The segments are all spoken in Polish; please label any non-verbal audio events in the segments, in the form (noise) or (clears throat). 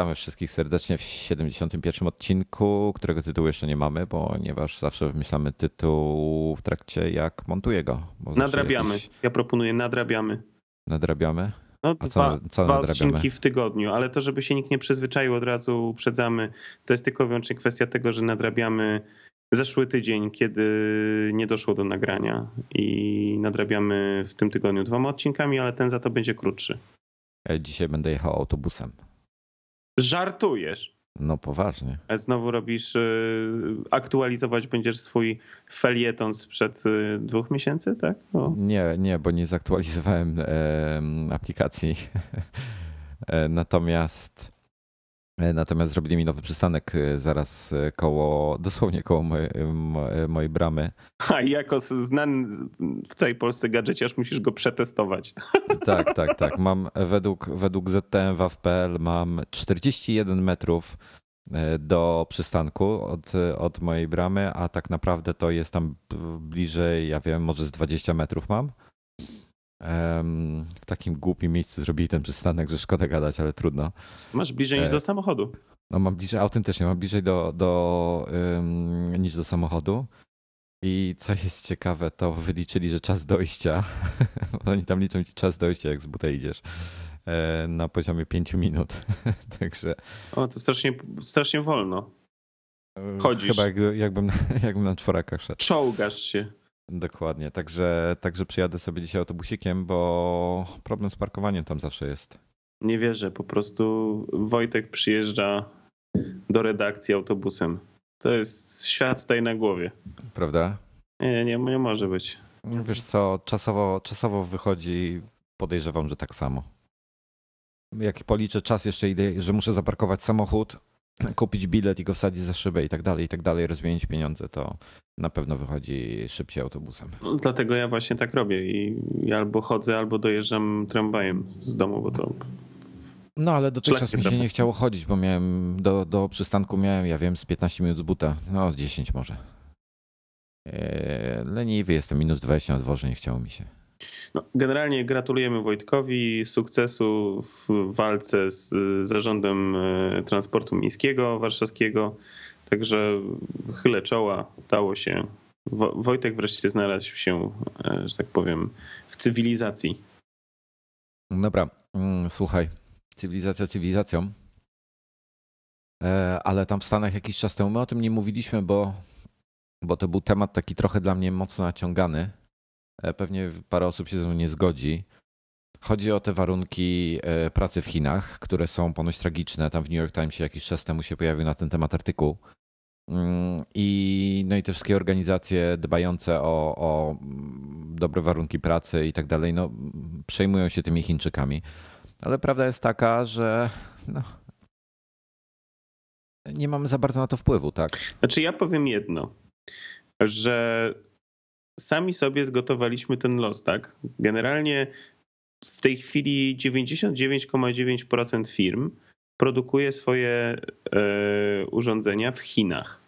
Witamy wszystkich serdecznie w 71. odcinku, którego tytułu jeszcze nie mamy, ponieważ zawsze wymyślamy tytuł w trakcie jak montuję go. Nadrabiamy. jakiś- Ja proponuję nadrabiamy. Nadrabiamy? No, A dwa, co- co dwa odcinki w tygodniu, ale to, żeby się nikt nie przyzwyczaił, od razu uprzedzamy. To jest tylko wyłącznie kwestia tego, że nadrabiamy zeszły tydzień, kiedy nie doszło do nagrania i nadrabiamy w tym tygodniu dwoma odcinkami, ale ten za to będzie krótszy. Ja dzisiaj będę jechał autobusem. Żartujesz. No poważnie. A znowu robisz, y, aktualizować będziesz swój felieton sprzed y, dwóch miesięcy, tak? No. Nie, nie, bo nie zaktualizowałem em, aplikacji. (laughs) E, natomiast e, natomiast zrobili mi nowy przystanek e, zaraz e, koło, dosłownie koło mojej, mo- mojej bramy. A jako znany w całej Polsce gadżeciarz musisz go przetestować. (laughs) Tak, tak, tak. Mam według, według ZTMWAW.pl mam 41 metrów e, do przystanku od, od mojej bramy, a tak naprawdę to jest tam bliżej, ja wiem, może z 20 metrów mam. W takim głupim miejscu zrobili ten przystanek, że szkoda gadać, ale trudno. Masz bliżej niż E, do samochodu. No mam bliżej, autentycznie mam bliżej do, do, ym, niż do samochodu. I co jest ciekawe, to wyliczyli, że czas dojścia, (laughs) oni tam liczą ci czas dojścia, jak z buta idziesz, e, na poziomie 5 minut. (laughs) Także O, to strasznie, strasznie wolno. Chodzisz. chyba jak, jakbym, jakbym na (laughs) czworakach szedł. Czołgasz się. Dokładnie, także, także przyjadę sobie dzisiaj autobusikiem, bo problem z parkowaniem tam zawsze jest. Nie wierzę, po prostu Wojtek przyjeżdża do redakcji autobusem. To jest świat stoi na głowie. Prawda? Nie, nie, nie może być. Wiesz co, czasowo, czasowo wychodzi, podejrzewam, że tak samo. Jak policzę czas jeszcze, ile, że muszę zaparkować samochód, kupić bilet i go wsadzić za szybę i tak dalej, i tak dalej, rozmienić pieniądze, to na pewno wychodzi szybciej autobusem. No, dlatego ja właśnie tak robię i albo chodzę, albo dojeżdżam tramwajem z domu, bo to No ale dotychczas mi się nie chciało chodzić, bo miałem do, do przystanku miałem, ja wiem, z 15 minut z buta, no z 10 może. Eee, leniwy jestem, minus 20 na dworze, nie chciało mi się. No, generalnie gratulujemy Wojtkowi sukcesu w walce z zarządem y, transportu miejskiego warszawskiego. Także chylę czoła, udało się. Wo- Wojtek wreszcie znalazł się, e, że tak powiem, w cywilizacji. Dobra, mm, słuchaj, cywilizacja cywilizacją, E, ale tam w Stanach jakiś czas temu, my o tym nie mówiliśmy, bo, bo to był temat taki trochę dla mnie mocno naciągany. E, Pewnie parę osób się ze mną nie zgodzi. Chodzi o te warunki e, pracy w Chinach, które są ponoć tragiczne. Tam w New York Timesie jakiś czas temu się pojawił na ten temat artykuł. Mm, I, no i te wszystkie organizacje dbające o, o dobre warunki pracy i tak dalej, no, przejmują się tymi Chińczykami. Ale prawda jest taka, że no, nie mamy za bardzo na to wpływu, tak? Znaczy, ja powiem jedno, że sami sobie zgotowaliśmy ten los, tak? Generalnie w tej chwili 99,9% firm produkuje swoje e, urządzenia w Chinach.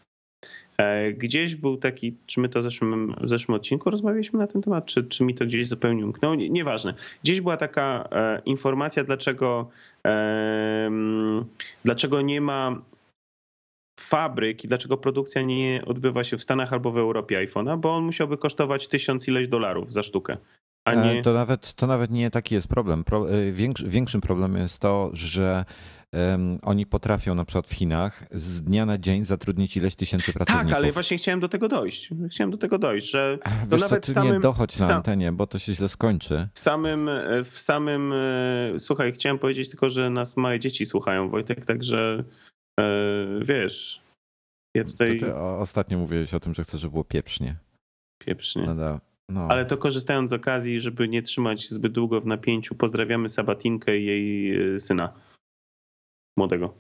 E, Gdzieś był taki, czy my to w zeszłym, w zeszłym odcinku rozmawialiśmy na ten temat, czy, czy mi to gdzieś zupełnie umknęło, Nie- nieważne. Gdzieś była taka e, informacja, dlaczego, dlaczego nie ma fabryk i dlaczego produkcja nie odbywa się w Stanach albo w Europie iPhone'a, bo on musiałby kosztować tysiąc ileś dolarów za sztukę. A nie. E, To nawet, to nawet nie taki jest problem. Pro, e, większy, większym problemem jest to, że um, oni potrafią na przykład w Chinach z dnia na dzień zatrudnić ileś tysięcy pracowników. Tak, ale właśnie chciałem do tego dojść. Chciałem do tego dojść, że to Wiesz nawet co, ty samym, nie dochodź na sam, antenie, bo to się źle skończy. W samym, w samym, e, słuchaj, chciałem powiedzieć tylko, że nas małe dzieci słuchają, Wojtek, także e, wiesz, ja tutaj... To ty ostatnio mówiłeś o tym, że chcesz, żeby było pieprznie. Pieprznie. No, no. Ale to korzystając z okazji, żeby nie trzymać zbyt długo w napięciu, pozdrawiamy Sabatinkę i jej e, syna. Młodego.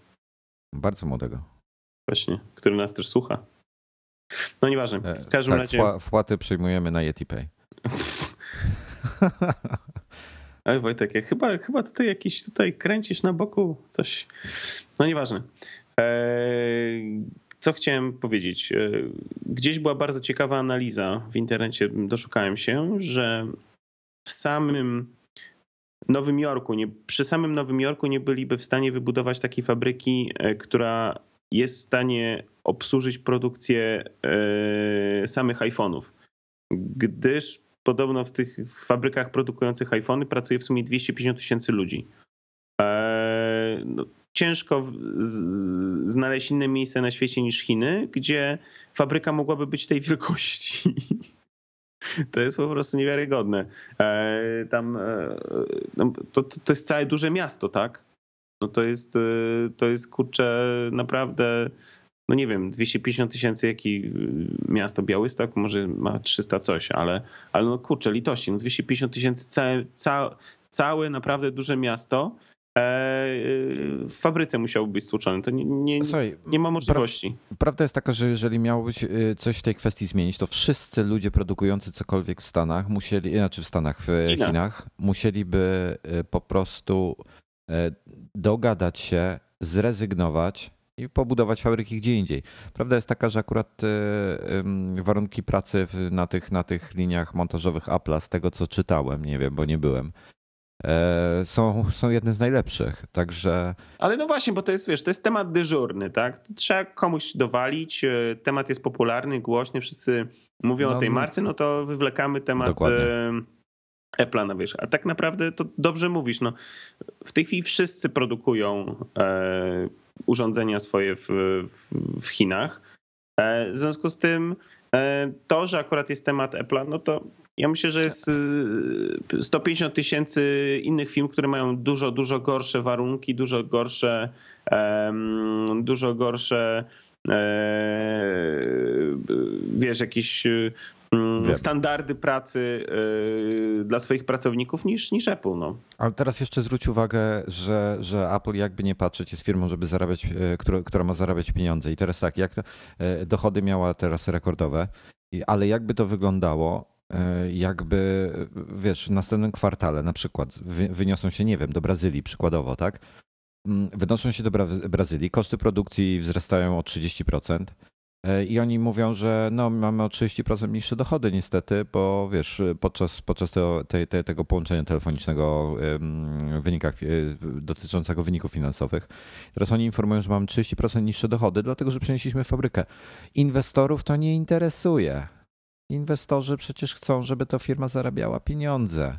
Bardzo młodego. Właśnie, który nas też słucha. No nieważne. E, w każdym tak, razie. Wpłaty przyjmujemy na YetiPay. Ale (laughs) Wojtek, ja chyba, chyba tutaj jakiś tutaj kręcisz na boku coś. No nieważne. Eee, co chciałem powiedzieć? Eee, gdzieś była bardzo ciekawa analiza w internecie, doszukałem się, że w samym Nowym Jorku, nie, przy samym Nowym Jorku nie byliby w stanie wybudować takiej fabryki, e, która jest w stanie obsłużyć produkcję e, samych iPhone'ów. Gdyż podobno w tych fabrykach produkujących iPhony pracuje w sumie 250 tysięcy ludzi. Ciężko znaleźć inne miejsce na świecie niż Chiny, gdzie fabryka mogłaby być tej wielkości. (laughs) To jest po prostu niewiarygodne. E, tam e, no, to, to jest całe duże miasto, tak? No to jest, e, to jest kurczę naprawdę, no nie wiem, 250 tysięcy jaki miasto Białystok, może ma 300 coś, ale, ale no kurczę, litości, no 250 tysięcy całe, całe, całe naprawdę duże miasto w fabryce musiałby być stłuczony. To nie, nie, Słuchaj, nie ma możliwości. Pra, prawda jest taka, że jeżeli miało być y, coś w tej kwestii zmienić, to wszyscy ludzie produkujący cokolwiek w Stanach musieli, znaczy w Stanach, w China. Chinach, musieliby y, po prostu y, dogadać się, zrezygnować i pobudować fabryki gdzie indziej. Prawda jest taka, że akurat warunki pracy na tych, na tych liniach montażowych Apple'a, z tego co czytałem, nie wiem, bo nie byłem, E, są, są jedne z najlepszych, także... Ale no właśnie, bo to jest, wiesz, to jest temat dyżurny, tak? Trzeba komuś dowalić, e, temat jest popularny, głośny, wszyscy mówią no, o tej marce, no to wywlekamy temat dokładnie. E, Apple'a na wierzch. A tak naprawdę to dobrze mówisz, no w tej chwili wszyscy produkują e, urządzenia swoje w, w, w Chinach. E, w związku z tym e, to, że akurat jest temat Apple'a, no to ja myślę, że jest 150 y, tysięcy innych firm, które mają dużo, dużo gorsze warunki, dużo gorsze, um, dużo gorsze e, wiesz, jakieś um, standardy pracy e, dla swoich pracowników niż, niż Apple. No. Ale teraz jeszcze zwróć uwagę, że, że Apple jakby nie patrzeć jest firmą, żeby zarabiać, e, która, która ma zarabiać pieniądze. I teraz tak, jak to, dochody miała teraz rekordowe, ale jakby to wyglądało, E, jakby, wiesz, w następnym kwartale na przykład wyniosą się, nie wiem, do Brazylii przykładowo, tak? Mm, wynoszą się do Bra- Brazylii, koszty produkcji wzrastają o 30%. E, I oni mówią, że no, mamy o 30% niższe dochody niestety, bo wiesz, podczas, podczas tego, te, te, tego połączenia telefonicznego wynikach, e, dotyczącego wyników finansowych. Teraz oni informują, że mamy 30% niższe dochody, dlatego że przenieśliśmy fabrykę. Inwestorów to nie interesuje. Inwestorzy przecież chcą, żeby to firma zarabiała pieniądze.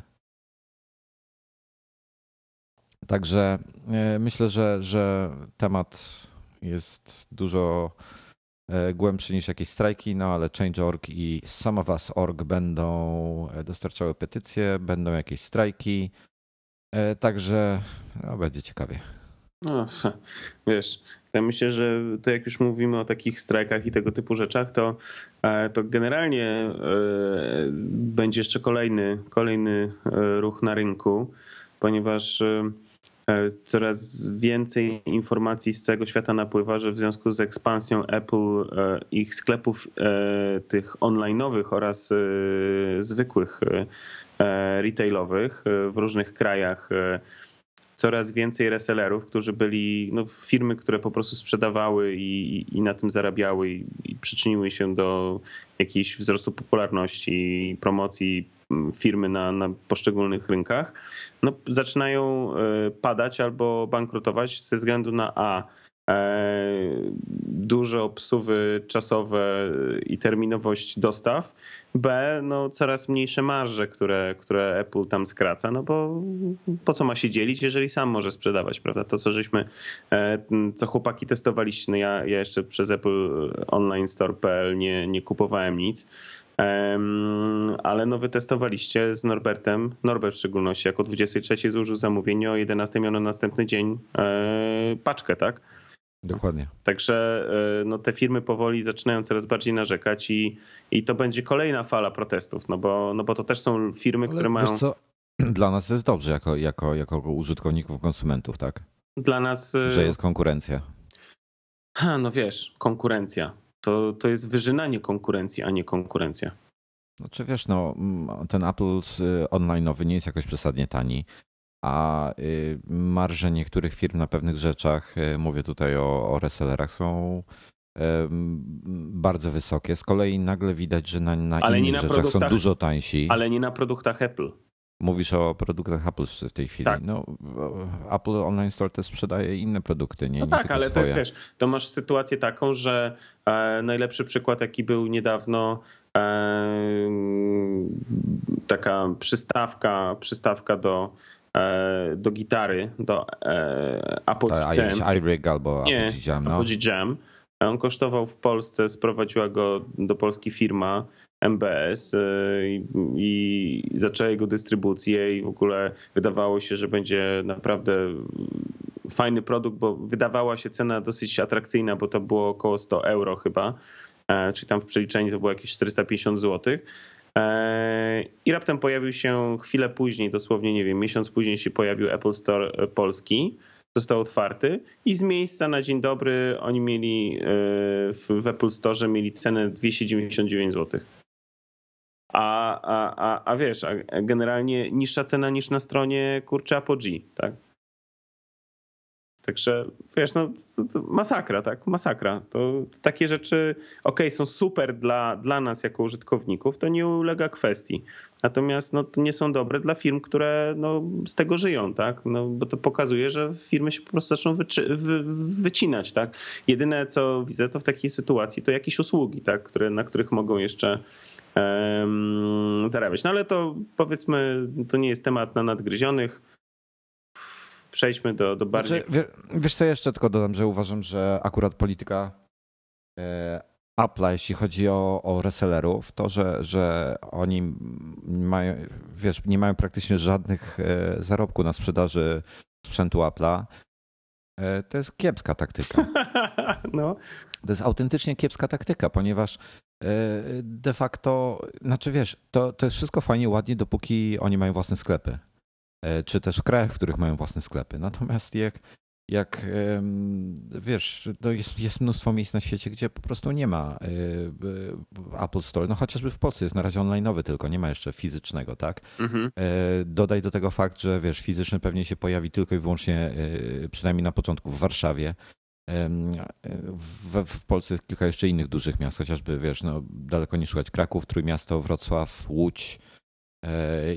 Także e, myślę, że, że temat jest dużo e, głębszy niż jakieś strajki, no ale Change.org i Some of Us.org będą e, dostarczały petycje, będą jakieś strajki, także no, będzie ciekawie. No, wiesz, ja myślę, że to jak już mówimy o takich strajkach i tego typu rzeczach, to, e, to generalnie e, będzie jeszcze kolejny, kolejny e, ruch na rynku, ponieważ coraz więcej informacji z całego świata napływa, że w związku z ekspansją Apple ich sklepów tych online'owych oraz zwykłych retailowych w różnych krajach coraz więcej resellerów, którzy byli no, firmy, które po prostu sprzedawały i, i na tym zarabiały i, i przyczyniły się do jakiejś wzrostu popularności i promocji mm, firmy na, na poszczególnych rynkach, no, zaczynają e, padać albo bankrutować ze względu na A duże obsuwy czasowe i terminowość dostaw, B, no coraz mniejsze marże, które, które Apple tam skraca, no bo po co ma się dzielić, jeżeli sam może sprzedawać, prawda? To, co żeśmy, e, co chłopaki testowaliście, no ja, ja jeszcze przez Apple Online Store.pl nie, nie kupowałem nic, ale no wy testowaliście z Norbertem, Norbert w szczególności, jako 23 złożył zamówienie, o 11 miano następny dzień e, paczkę, tak? Dokładnie. Także e, no, te firmy powoli zaczynają coraz bardziej narzekać i, i to będzie kolejna fala protestów, no bo, no bo to też są firmy, Ale które mają... Co? Dla nas jest dobrze jako, jako, jako użytkowników, konsumentów, tak? Dla nas... E, Że jest konkurencja. Ha, no wiesz, konkurencja. To, to jest wyżynanie konkurencji, a nie konkurencja. Znaczy wiesz, no, ten Apple online nowy nie jest jakoś przesadnie tani a y, marże niektórych firm na pewnych rzeczach, y, mówię tutaj o, o resellerach, są bardzo wysokie. Z kolei nagle widać, że na, na innych na rzeczach są dużo tańsi. Ale nie na produktach Apple. Mówisz o produktach Apple w tej chwili. Tak. No, Apple Online Store też sprzedaje inne produkty, nie? No nie tak, ale swoje. to jest, wiesz, to masz sytuację taką, że e, najlepszy przykład, jaki był niedawno, e, taka przystawka, przystawka do E, do gitary, do e, Apogee Jam. iRig albo Nie, Apogee Jam. No. Apogee Jam. On kosztował w Polsce, sprowadziła go do Polski firma MBS e, i, i zaczęła jego dystrybucję i w ogóle wydawało się, że będzie naprawdę fajny produkt, bo wydawała się cena dosyć atrakcyjna, bo to było około 100 euro chyba, czyli tam w przeliczeniu to było jakieś 450 zł. I raptem pojawił się chwilę później, dosłownie, nie wiem, miesiąc później się pojawił Apple Store e, Polski. Został otwarty i z miejsca na dzień dobry oni mieli e, w Apple Store mieli cenę 299 zł. A, a, a, a wiesz, a generalnie niższa cena niż na stronie kurczę Apogee, tak? Także wiesz, no masakra, tak? Masakra. To, to takie rzeczy, ok, są super dla, dla nas jako użytkowników, to nie ulega kwestii. Natomiast no, to nie są dobre dla firm, które no, z tego żyją, tak? No, bo to pokazuje, że firmy się po prostu zaczną wyczy, wy, wycinać, tak? Jedyne, co widzę, to w takiej sytuacji to jakieś usługi, tak? Które, na których mogą jeszcze um, zarabiać. No ale to powiedzmy, to nie jest temat na nadgryzionych przejdźmy do, do bardziej. Znaczy, wiesz co, jeszcze tylko dodam, że uważam, że akurat polityka e, Apple'a, jeśli chodzi o, o resellerów, to, że, że oni mają, wiesz, nie mają praktycznie żadnych e, zarobków na sprzedaży sprzętu Apple'a, e, to jest kiepska taktyka. (laughs) No. To jest autentycznie kiepska taktyka, ponieważ de facto, znaczy wiesz, to, to jest wszystko fajnie, ładnie, dopóki oni mają własne sklepy. E, czy też w krajach, w których mają własne sklepy. Natomiast jak, jak wiesz, no jest, jest mnóstwo miejsc na świecie, gdzie po prostu nie ma e, Apple Store. No chociażby w Polsce jest na razie online'owy tylko, nie ma jeszcze fizycznego, tak? Mhm. E, dodaj do tego fakt, że wiesz, fizyczny pewnie się pojawi tylko i wyłącznie, przynajmniej na początku w Warszawie. W, w Polsce jest kilka jeszcze innych dużych miast, chociażby wiesz, no, daleko nie szukać Kraków, Trójmiasto, Wrocław, Łódź, E,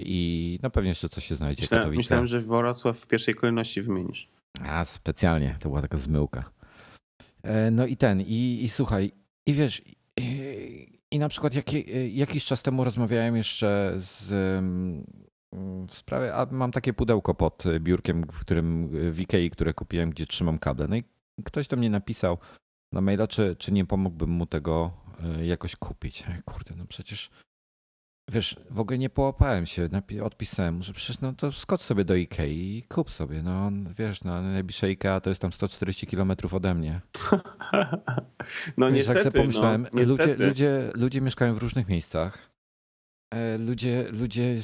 I no pewnie jeszcze coś się znajdzie. Myślałem, Katowice. myślałem, że Wrocław w pierwszej kolejności wymienisz. A, specjalnie. To była taka zmyłka. E, no i ten, i, i słuchaj, i wiesz, i, i na przykład jak, jakiś czas temu rozmawiałem jeszcze z w sprawie, a mam takie pudełko pod biurkiem, w którym w Ikei, które kupiłem, gdzie trzymam kable. No i ktoś do mnie napisał na maila, czy, czy nie pomógłbym mu tego e, jakoś kupić. Kurde, no przecież Wiesz, w ogóle nie połapałem się, odpisałem, że przecież no to skocz sobie do Ikei i kup sobie, no wiesz, no najbliższa Ikea to jest tam 140 kilometrów ode mnie. (laughs) No wiesz, niestety, tak sobie pomyślałem, no, ludzie, ludzie, ludzie mieszkają w różnych miejscach, e, ludzie, ludzie,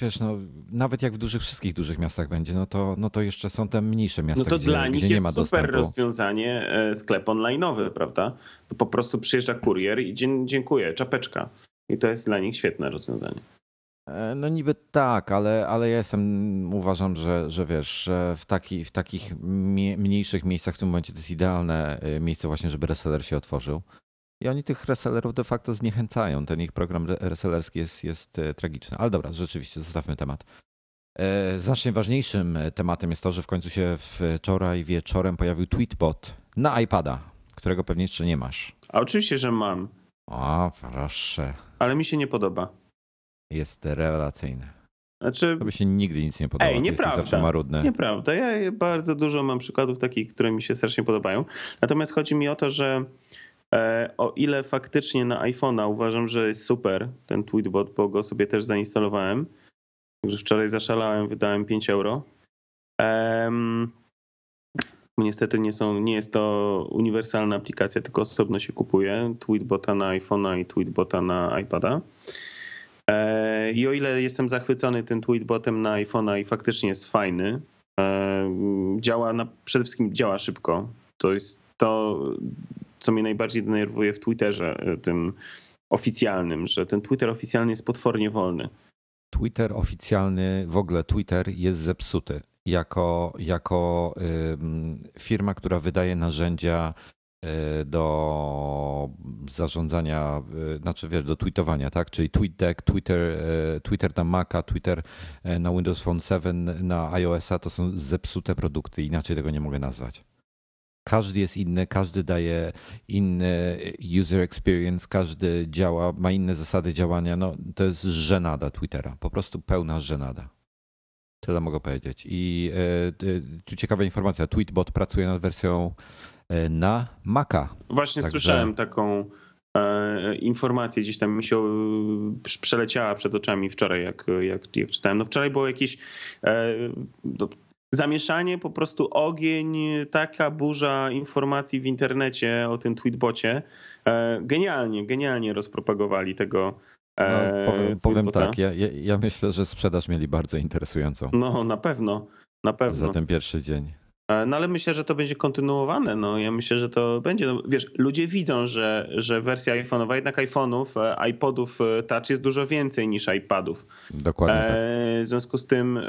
wiesz, no, nawet jak w dużych, wszystkich dużych miastach będzie, no to, no to jeszcze są te mniejsze miasta, No to gdzie, dla nich gdzie jest ma super dostępu. rozwiązanie e, sklep online'owy, prawda? To po prostu przyjeżdża kurier i dziękuję, czapeczka. I to jest dla nich świetne rozwiązanie. E, no niby tak, ale, ale ja jestem, uważam, że, że wiesz, że w, taki, w takich mniejszych miejscach w tym momencie to jest idealne e, miejsce właśnie, żeby reseller się otworzył. I oni tych resellerów de facto zniechęcają. Ten ich program resellerski jest, jest e, tragiczny. Ale dobra, rzeczywiście, zostawmy temat. Znacznie ważniejszym tematem jest to, że w końcu się wczoraj wieczorem pojawił Tweetbot na iPada, którego pewnie jeszcze nie masz. A oczywiście, że mam. O, proszę. Ale mi się nie podoba. Jest rewelacyjny. Znaczy, to by się nigdy nic nie podobało. Ej, nieprawda. zawsze marudny. Nieprawda. Ja bardzo dużo mam przykładów takich, które mi się strasznie podobają. Natomiast chodzi mi o to, że e, o ile faktycznie na iPhone'a uważam, że jest super ten tweetbot, bo go sobie też zainstalowałem. Także wczoraj zaszalałem, wydałem 5 euro. Um, niestety nie, są, nie jest to uniwersalna aplikacja, tylko osobno się kupuje. Tweetbota na iPhone'a i tweetbota na iPada. E, I o ile jestem zachwycony tym tweetbotem na iPhone'a i faktycznie jest fajny, e, działa na, przede wszystkim działa szybko. To jest to, co mnie najbardziej denerwuje w Twitterze, e, tym oficjalnym, że ten Twitter oficjalny jest potwornie wolny. Twitter oficjalny, w ogóle Twitter jest zepsuty. Jako, jako firma, która wydaje narzędzia Y, do zarządzania, y, znaczy wiesz, do tweetowania, tak? Czyli TweetDeck, Twitter, y, Twitter na Maca, Twitter na Windows Phone 7, na iOS-a to są zepsute produkty, inaczej tego nie mogę nazwać. Każdy jest inny, każdy daje inny user experience, każdy działa, ma inne zasady działania. No, to jest żenada Twittera, po prostu pełna żenada. Tyle mogę powiedzieć. I tu ciekawa informacja, Tweetbot pracuje nad wersją E, na Maca. Właśnie Także... słyszałem taką e, informację, gdzieś tam mi się e, przeleciała przed oczami wczoraj, jak, jak, jak czytałem. No wczoraj było jakieś e, zamieszanie, po prostu ogień, taka burza informacji w internecie o tym tweetbocie. E, genialnie, genialnie rozpropagowali tego. E, no, powiem, powiem tak, ja, ja myślę, że sprzedaż mieli bardzo interesującą. No, na pewno. Na pewno. Za ten pierwszy dzień. E, no ale myślę, że to będzie kontynuowane. No ja myślę, że to będzie. No, wiesz, ludzie widzą, że, że wersja iPhone'owa, jednak iPhone'ów, e, iPodów e, Touch jest dużo więcej niż iPadów. Dokładnie. Tak. W związku z tym e,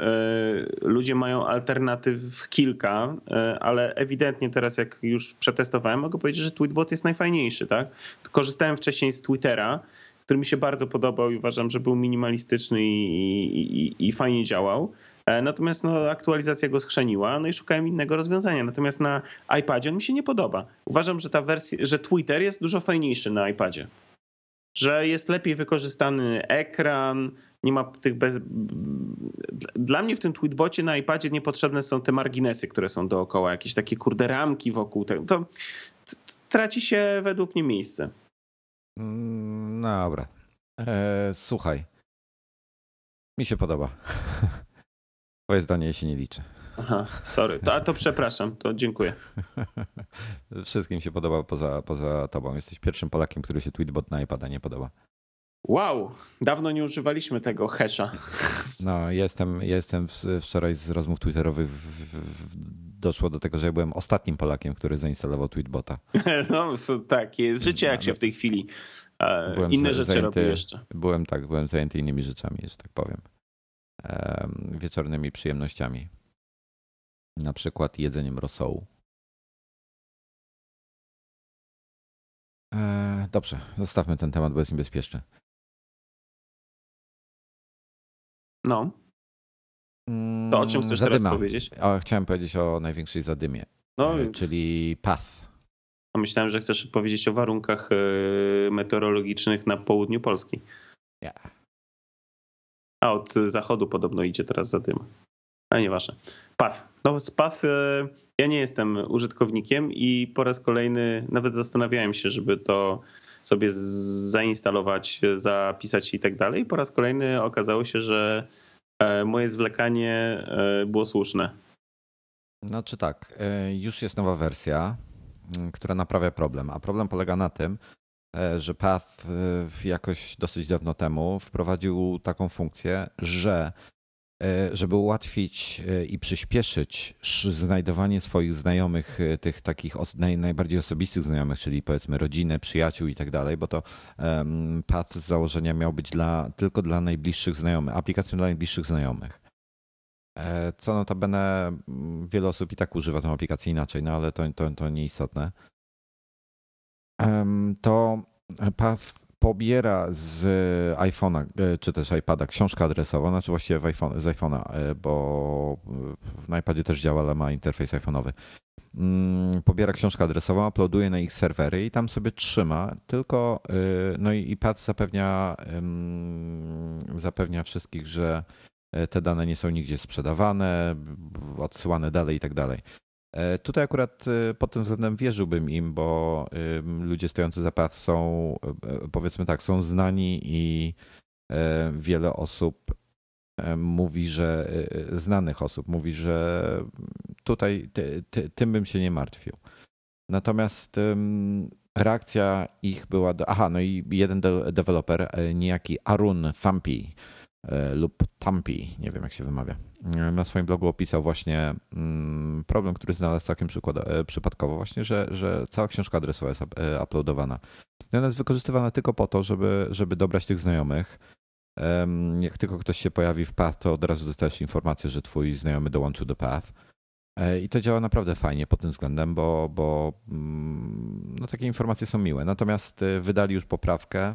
ludzie mają alternatyw kilka, e, ale ewidentnie teraz, jak już przetestowałem, mogę powiedzieć, że Tweetbot jest najfajniejszy. Tak? Korzystałem wcześniej z Twittera, który mi się bardzo podobał i uważam, że był minimalistyczny i, i, i fajnie działał. E, natomiast no, aktualizacja go schrzeniła, no i szukałem innego rozwiązania. Natomiast na iPadzie on mi się nie podoba. Uważam, że ta wersja, że Twitter jest dużo fajniejszy na iPadzie. Że jest lepiej wykorzystany ekran, nie ma tych bez. Dla mnie w tym tweetbocie na iPadzie niepotrzebne są te marginesy, które są dookoła, jakieś takie kurde ramki wokół tego. To traci się według mnie miejsce. Mm, dobra. Eee, słuchaj. Mi się podoba. (laughs) Twoje zdanie się nie liczy. Aha, sorry. To, a to przepraszam, to dziękuję. (laughs) Wszystkim się podoba poza, poza tobą. Jesteś pierwszym Polakiem, który się tweetbot na iPada nie podoba. Wow, dawno nie używaliśmy tego hasha. No, jestem, jestem wczoraj z rozmów twitterowych w, w, doszło do tego, że ja byłem ostatnim Polakiem, który zainstalował tweetbota. (laughs) No, tak, jest życie jak się w tej chwili byłem inne rzeczy zajęty, robi jeszcze. Byłem tak, byłem zajęty innymi rzeczami, że tak powiem wieczornymi przyjemnościami. Na przykład jedzeniem rosołu. E, dobrze, zostawmy ten temat, bo jest niebezpieczny. No. To o czym chcesz Zadyma. teraz powiedzieć? O, chciałem powiedzieć o największej zadymie, no, e, czyli PATH. Myślałem, że chcesz powiedzieć o warunkach e, meteorologicznych na południu Polski. Nie. A od zachodu podobno idzie teraz za tym. Ale nieważne. Path. No z Path e, ja nie jestem użytkownikiem i po raz kolejny nawet zastanawiałem się, żeby to sobie zainstalować, zapisać i tak dalej. Po raz kolejny okazało się, że e, moje zwlekanie e, było słuszne. Znaczy tak, już jest nowa wersja, która naprawia problem, a problem polega na tym, E, że Path e, jakoś dosyć dawno temu wprowadził taką funkcję, że e, żeby ułatwić i przyspieszyć znajdowanie swoich znajomych, tych takich najbardziej osobistych znajomych, czyli powiedzmy rodzinę, przyjaciół i tak dalej, bo to Path z założenia miał być dla, tylko dla najbliższych znajomych, aplikacją dla najbliższych znajomych. Co notabene wiele osób i tak używa tą aplikację inaczej, no ale to, to, to nieistotne to Path pobiera z iPhone'a czy też iPada książkę adresową, znaczy właściwie iPhone, z iPhone'a, bo w iPadzie też działa, ale ma interfejs iPhone'owy. Mm, pobiera książkę adresową, uploaduje na ich serwery i tam sobie trzyma, tylko no i pad zapewnia, zapewnia wszystkich, że te dane nie są nigdzie sprzedawane, odsyłane dalej i tak dalej. E, tutaj akurat e, pod tym względem wierzyłbym im, bo ludzie stojący za path są, e, powiedzmy tak, są znani i wiele osób mówi, że znanych osób mówi, że tutaj ty, ty, tym bym się nie martwił. Natomiast reakcja ich była. Do, aha, no i jeden de deweloper, niejaki Arun Thampi, lub Tampi, nie wiem jak się wymawia. E, na swoim blogu opisał właśnie mm, problem, który znalazł całkiem e, przypadkowo, właśnie, że, że cała książka adresowa jest uploadowana. Ona jest wykorzystywana tylko po to, żeby, żeby dobrać tych znajomych. Jak tylko ktoś się pojawi w path, to od razu dostajesz informację, że twój znajomy dołączył do path. I to działa naprawdę fajnie pod tym względem, bo, bo mm, no, takie informacje są miłe. Natomiast wydali już poprawkę,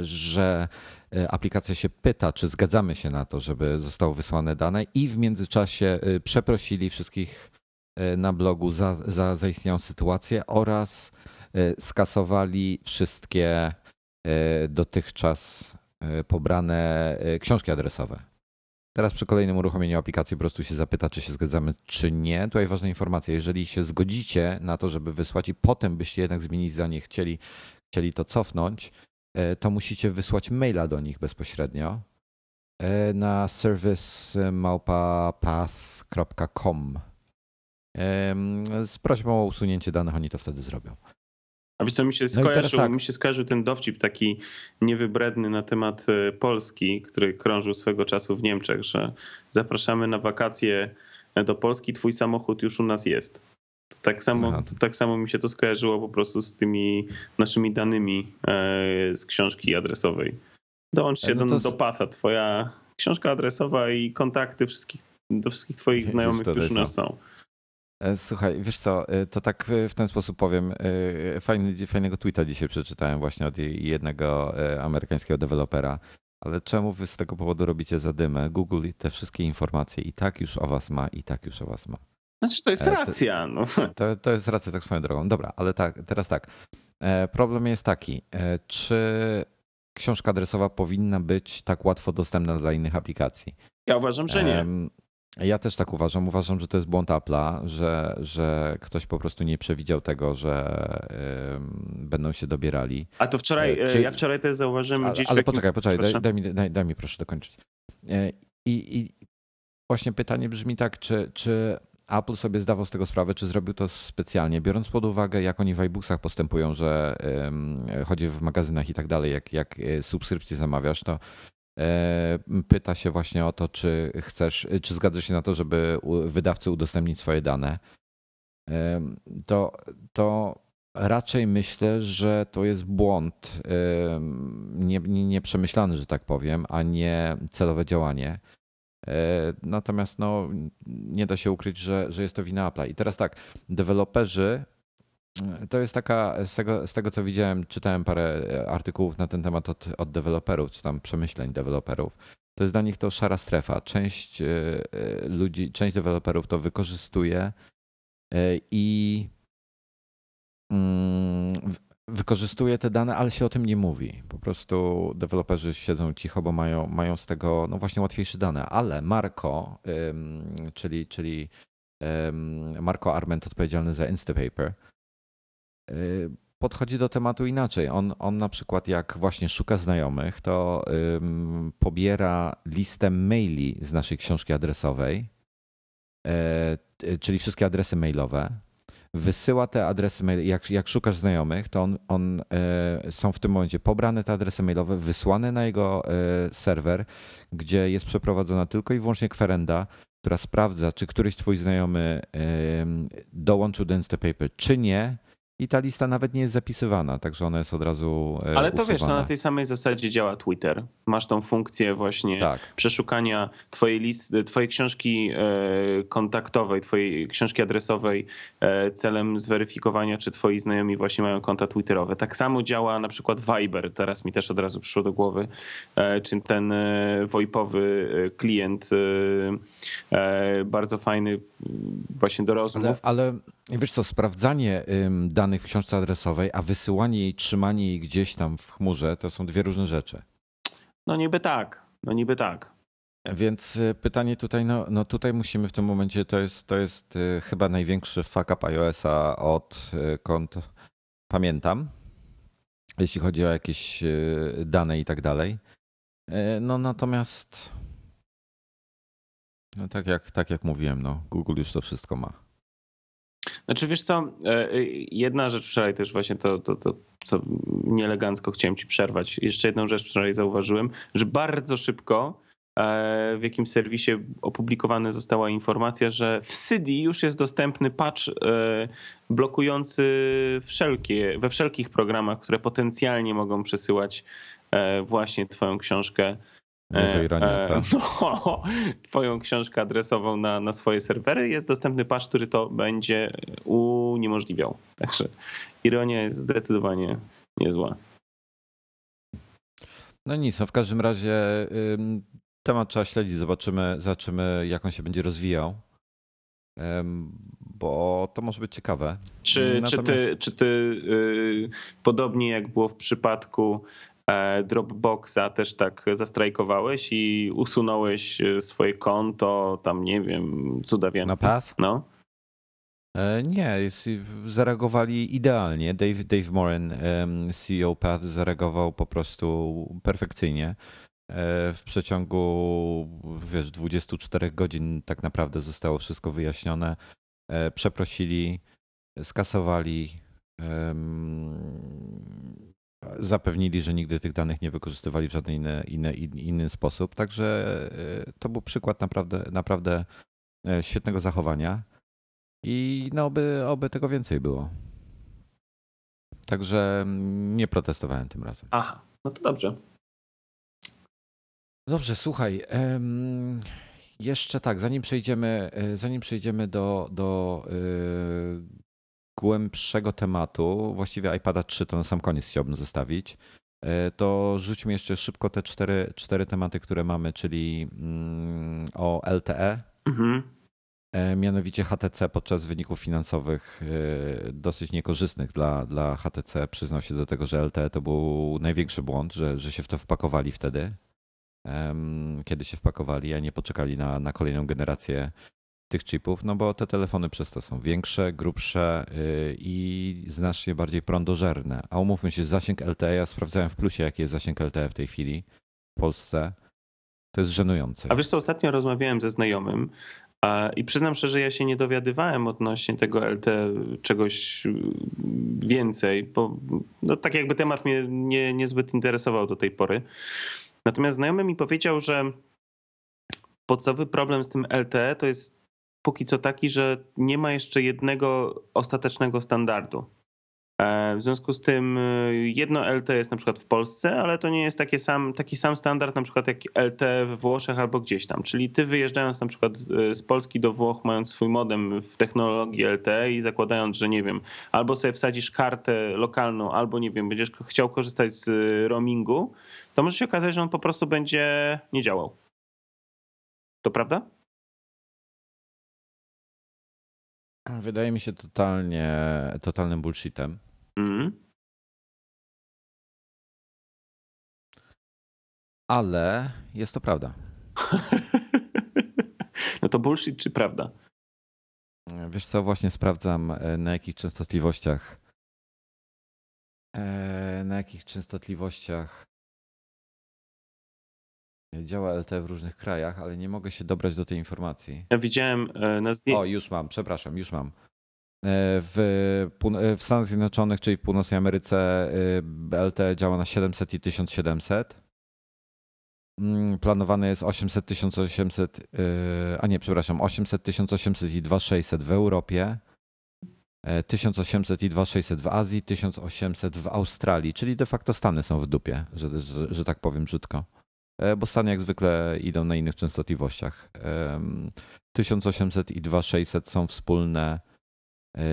że e, aplikacja się pyta, czy zgadzamy się na to, żeby zostały wysłane dane i w międzyczasie e, przeprosili wszystkich e, na blogu za, za zaistniałą sytuację oraz skasowali wszystkie dotychczas pobrane książki adresowe. Teraz przy kolejnym uruchomieniu aplikacji po prostu się zapyta, czy się zgadzamy, czy nie. Tutaj ważna informacja, jeżeli się zgodzicie na to, żeby wysłać i potem byście jednak zmienić zdanie, chcieli, chcieli to cofnąć, E, to musicie wysłać maila do nich bezpośrednio e, na service małpapath.com z prośbą o usunięcie danych, oni to wtedy zrobią. A wiesz co, mi się, no skojarzył, tak. mi się skojarzył ten dowcip taki niewybredny na temat e, Polski, który krążył swego czasu w Niemczech, że zapraszamy na wakacje do Polski, twój samochód już u nas jest. To tak, samo, to tak samo mi się to skojarzyło po prostu z tymi naszymi danymi e, z książki adresowej. Dołącz się no do, do Patha, twoja książka adresowa i kontakty wszystkich, do wszystkich twoich znajomych, którzy u nas są. E, słuchaj, wiesz co, e, to tak w ten sposób powiem. Fajny, fajnego tweeta dzisiaj przeczytałem właśnie od jednego amerykańskiego dewelopera. Ale czemu wy z tego powodu robicie zadymę? Google te wszystkie informacje i tak już o was ma, i tak już o was ma. Znaczy, to jest e, racja. No. To, to jest racja, tak swoją drogą. Dobra, ale tak, teraz tak. E, problem jest taki, e, czy książka adresowa powinna być tak łatwo dostępna dla innych aplikacji? Ja uważam, że nie. Ja też tak uważam. Uważam, że to jest błąd Apple'a, że, że ktoś po prostu nie przewidział tego, że będą się dobierali. A to wczoraj, Czy... ja wczoraj też zauważyłem ale, gdzieś... Ale poczekaj, poczekaj, daj, daj, mi, daj, daj mi proszę dokończyć. I, I właśnie pytanie brzmi tak, czy, czy Apple sobie zdawał z tego sprawę, czy zrobił to specjalnie, biorąc pod uwagę, jak oni w iBooksach postępują, że chodzi w magazynach i tak dalej, jak, jak e, subskrypcję zamawiasz, to e, pyta się właśnie o to, czy chcesz, czy zgadzasz się na to, żeby wydawcy udostępnić swoje dane. To, to raczej myślę, że to jest błąd nieprzemyślany, nie, nie że tak powiem, a nie celowe działanie. E, natomiast no, nie da się ukryć, że, że jest to wina Apple'a. I teraz tak, deweloperzy to jest taka, z tego, z tego co widziałem, czytałem parę artykułów na ten temat od, od deweloperów, czy tam przemyśleń deweloperów. To jest dla nich to szara strefa. Część e, e, ludzi, część deweloperów to wykorzystuje i mm, wykorzystuje te dane, ale się o tym nie mówi. Po prostu deweloperzy siedzą cicho, bo mają, mają z tego no właśnie łatwiejsze dane. Ale Marco, czyli, czyli Marco Arment odpowiedzialny za Instapaper, y, podchodzi do tematu inaczej. On, on na przykład jak właśnie szuka znajomych, to pobiera listę maili z naszej książki adresowej, e, czyli wszystkie adresy mailowe, wysyła te adresy mail, jak, jak szukasz znajomych, to on, on e, są w tym momencie pobrane te adresy mailowe, wysłane na jego e, serwer, gdzie jest przeprowadzona tylko i wyłącznie kwerenda, która sprawdza, czy któryś twój znajomy dołączył do Instapaper, czy nie. I ta lista nawet nie jest zapisywana, także ona jest od razu e, Ale to usuwana. wiesz, no na tej samej zasadzie działa Twitter. Masz tą funkcję właśnie tak. przeszukania twojej listy, twojej książki e, kontaktowej, twojej książki adresowej e, celem zweryfikowania, czy twoi znajomi właśnie mają konta Twitterowe. Tak samo działa na przykład Viber, teraz mi też od razu przyszło do głowy, czy ten VoIPowy klient bardzo fajny właśnie do rozmów. Ale, ale wiesz co, sprawdzanie danych w książce adresowej, a wysyłanie jej, trzymanie jej gdzieś tam w chmurze, to są dwie różne rzeczy. No niby tak, no niby tak. Więc y, pytanie tutaj, no, no tutaj musimy w tym momencie, to jest, to jest y, chyba największy fuck up iOS-a od y, kont pamiętam, jeśli chodzi o jakieś dane i tak dalej. No natomiast no tak jak, tak jak mówiłem, no, Google już to wszystko ma. Znaczy wiesz co, e, e, jedna rzecz wczoraj też właśnie to, to, to co nieelegancko chciałem ci przerwać. Jeszcze jedną rzecz wczoraj zauważyłem, że bardzo szybko e, w jakimś serwisie opublikowana została informacja, że w Cydi już jest dostępny patch blokujący wszelkie, we wszelkich programach, które potencjalnie mogą przesyłać właśnie twoją książkę Niezła ironia, co? (laughs) No, twoją książkę adresową na, na swoje serwery. Jest dostępny patch, który to będzie uniemożliwiał. Także ironia jest zdecydowanie niezła. No nic, no w każdym razie temat trzeba śledzić. Zobaczymy, zobaczymy, jak on się będzie rozwijał. Bo to może być ciekawe. Czy, Natomiast... czy ty, czy ty yy, podobnie jak było w przypadku E, Dropboxa też tak zastrajkowałeś i usunąłeś e, swoje konto, tam nie wiem, cuda wiem. Na Path? No. E, nie, zareagowali idealnie. Dave, Dave Moran, CEO Path, zareagował po prostu perfekcyjnie. W przeciągu wiesz, 24 godzin tak naprawdę zostało wszystko wyjaśnione. Przeprosili, skasowali zapewnili, że nigdy tych danych nie wykorzystywali w żaden inny, inny, inny sposób. Także e, to był przykład naprawdę, naprawdę e, świetnego zachowania i no, oby, oby tego więcej było. Także mm, nie protestowałem tym razem. Aha, no to dobrze. Dobrze, słuchaj. Jeszcze tak, zanim przejdziemy, e, zanim przejdziemy do, do głębszego tematu, właściwie iPada 3 to na sam koniec chciałbym zostawić, e, to rzućmy jeszcze szybko te cztery, cztery tematy, które mamy, czyli mm, o LTE, mhm. E, mianowicie HTC podczas wyników finansowych e, dosyć niekorzystnych dla, dla HTC przyznał się do tego, że LTE to był największy błąd, że, że się w to wpakowali wtedy, kiedy się wpakowali, a nie poczekali na, na kolejną generację tych chipów, no bo te telefony przez to są większe, grubsze y, i znacznie bardziej prądożerne. A umówmy się, zasięg LTE, ja sprawdzałem w plusie, jaki jest zasięg LTE w tej chwili w Polsce. To jest żenujące. A wiesz co, ostatnio rozmawiałem ze znajomym i przyznam szczerze, że ja się nie dowiadywałem odnośnie tego LTE czegoś więcej, bo no, tak jakby temat mnie nie, niezbyt interesował do tej pory. Natomiast znajomy mi powiedział, że podstawowy problem z tym LTE to jest póki co taki, że nie ma jeszcze jednego ostatecznego standardu. E, w związku z tym e, jedno LT jest na przykład w Polsce, ale to nie jest taki sam, taki sam standard na przykład jak LT we Włoszech albo gdzieś tam. Czyli ty wyjeżdżając na przykład e, z Polski do Włoch, mając swój modem w technologii LTE i zakładając, że nie wiem, albo sobie wsadzisz kartę lokalną, albo nie wiem, będziesz chciał korzystać z roamingu, to może się okazać, że on po prostu będzie nie działał. To prawda? Wydaje mi się totalnie, totalnym bullshitem. Mm. Ale jest to prawda. (laughs) no to bullshit czy prawda? Wiesz co, właśnie sprawdzam e, na jakich częstotliwościach e, na jakich częstotliwościach Działa LTE w różnych krajach, ale nie mogę się dobrać do tej informacji. Ja widziałem e, na zdjęciu. O, już mam, przepraszam, już mam. E, w, e, w Stanach Zjednoczonych, czyli w Północnej Ameryce, LTE działa na 700 i 1700. Mm, planowane jest 800, 1800, a nie, przepraszam, 800, 1800 i 2600 w Europie. 1800 i 2600 w Azji, 1800 w Australii, czyli de facto Stany są w dupie, że, że, że tak powiem brzydko. Bo Stany jak zwykle idą na innych częstotliwościach. 1800 i 2600 są wspólne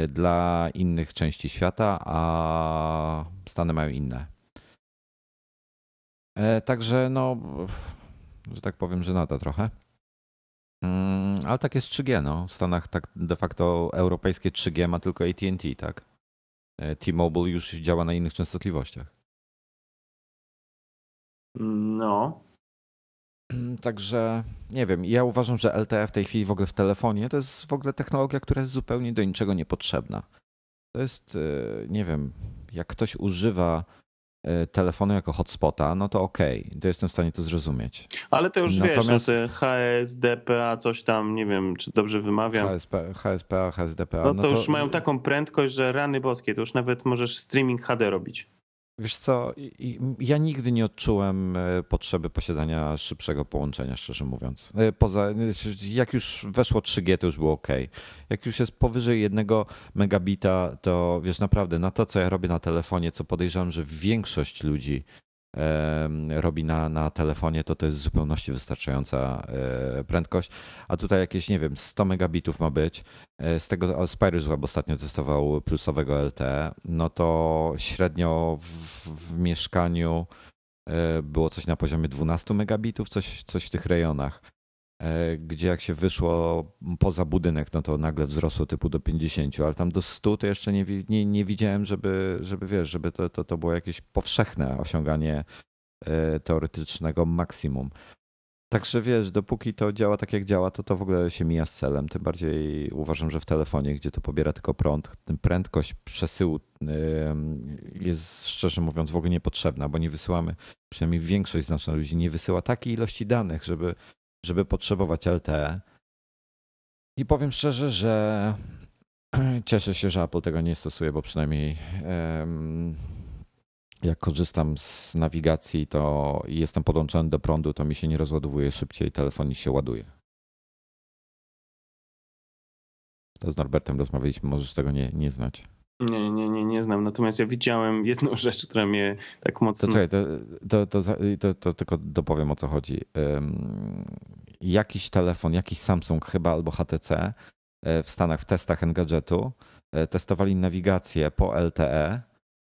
dla innych części świata, a Stany mają inne. Także no, że tak powiem, że nada trochę. Mm, ale tak jest 3G, no. W Stanach tak de facto europejskie 3G ma tylko AT&T, tak? E, T-Mobile już działa na innych częstotliwościach. No. (clears throat) Także nie wiem, ja uważam, że LTE w tej chwili w ogóle w telefonie to jest w ogóle technologia, która jest zupełnie do niczego niepotrzebna. To jest, e, nie wiem, jak ktoś używa E, telefonu jako hotspota, no to okej, okay, to jestem w stanie to zrozumieć. Ale to już Natomiast... wiesz, no te HSDPA, coś tam, nie wiem, czy dobrze wymawiam. HSP, HSPA, HSDPA. No, no to, to już mają taką prędkość, że rany boskie, to już nawet możesz streaming HD robić. Wiesz co, ja nigdy nie odczułem e, potrzeby posiadania szybszego połączenia, szczerze mówiąc. E, poza, jak już weszło 3G, to już było ok. Jak już jest powyżej jednego megabita, to wiesz, naprawdę na to, co ja robię na telefonie, co podejrzewam, że większość ludzi robi na, na telefonie, to to jest w zupełności wystarczająca e, prędkość. A tutaj jakieś, nie wiem, 100 megabitów ma być. E, z tego Spirus Web ostatnio testował plusowego LTE, no to średnio w, w mieszkaniu e, było coś na poziomie 12 megabitów, coś, coś w tych rejonach. E, gdzie jak się wyszło poza budynek, no to nagle wzrosło typu do 50, ale tam do 100 to jeszcze nie, nie, nie widziałem, żeby, żeby wiesz, żeby to, to, to było jakieś powszechne osiąganie e, teoretycznego maksimum. Także wiesz, dopóki to działa tak jak działa, to to w ogóle się mija z celem. Tym bardziej uważam, że w telefonie, gdzie to pobiera tylko prąd, prędkość przesyłu jest szczerze mówiąc w ogóle niepotrzebna, bo nie wysyłamy, przynajmniej większość z naszych ludzi nie wysyła takiej ilości danych, żeby żeby potrzebować LTE. I powiem szczerze, że (clears throat) cieszę się, że Apple tego nie stosuje, bo przynajmniej jak korzystam z nawigacji to i jestem podłączony do prądu, to mi się nie rozładowuje szybciej, telefon się ładuje. To z Norbertem rozmawialiśmy, możesz tego nie, nie znać. Nie, nie, nie, nie znam. Natomiast ja widziałem jedną (laughs) rzecz, która mnie tak mocno. To czekaj, to, to, to, to, tylko dopowiem o co chodzi. Jakiś telefon, jakiś Samsung chyba albo HTC e, w Stanach w testach Engadgetu e, testowali nawigację po LTE,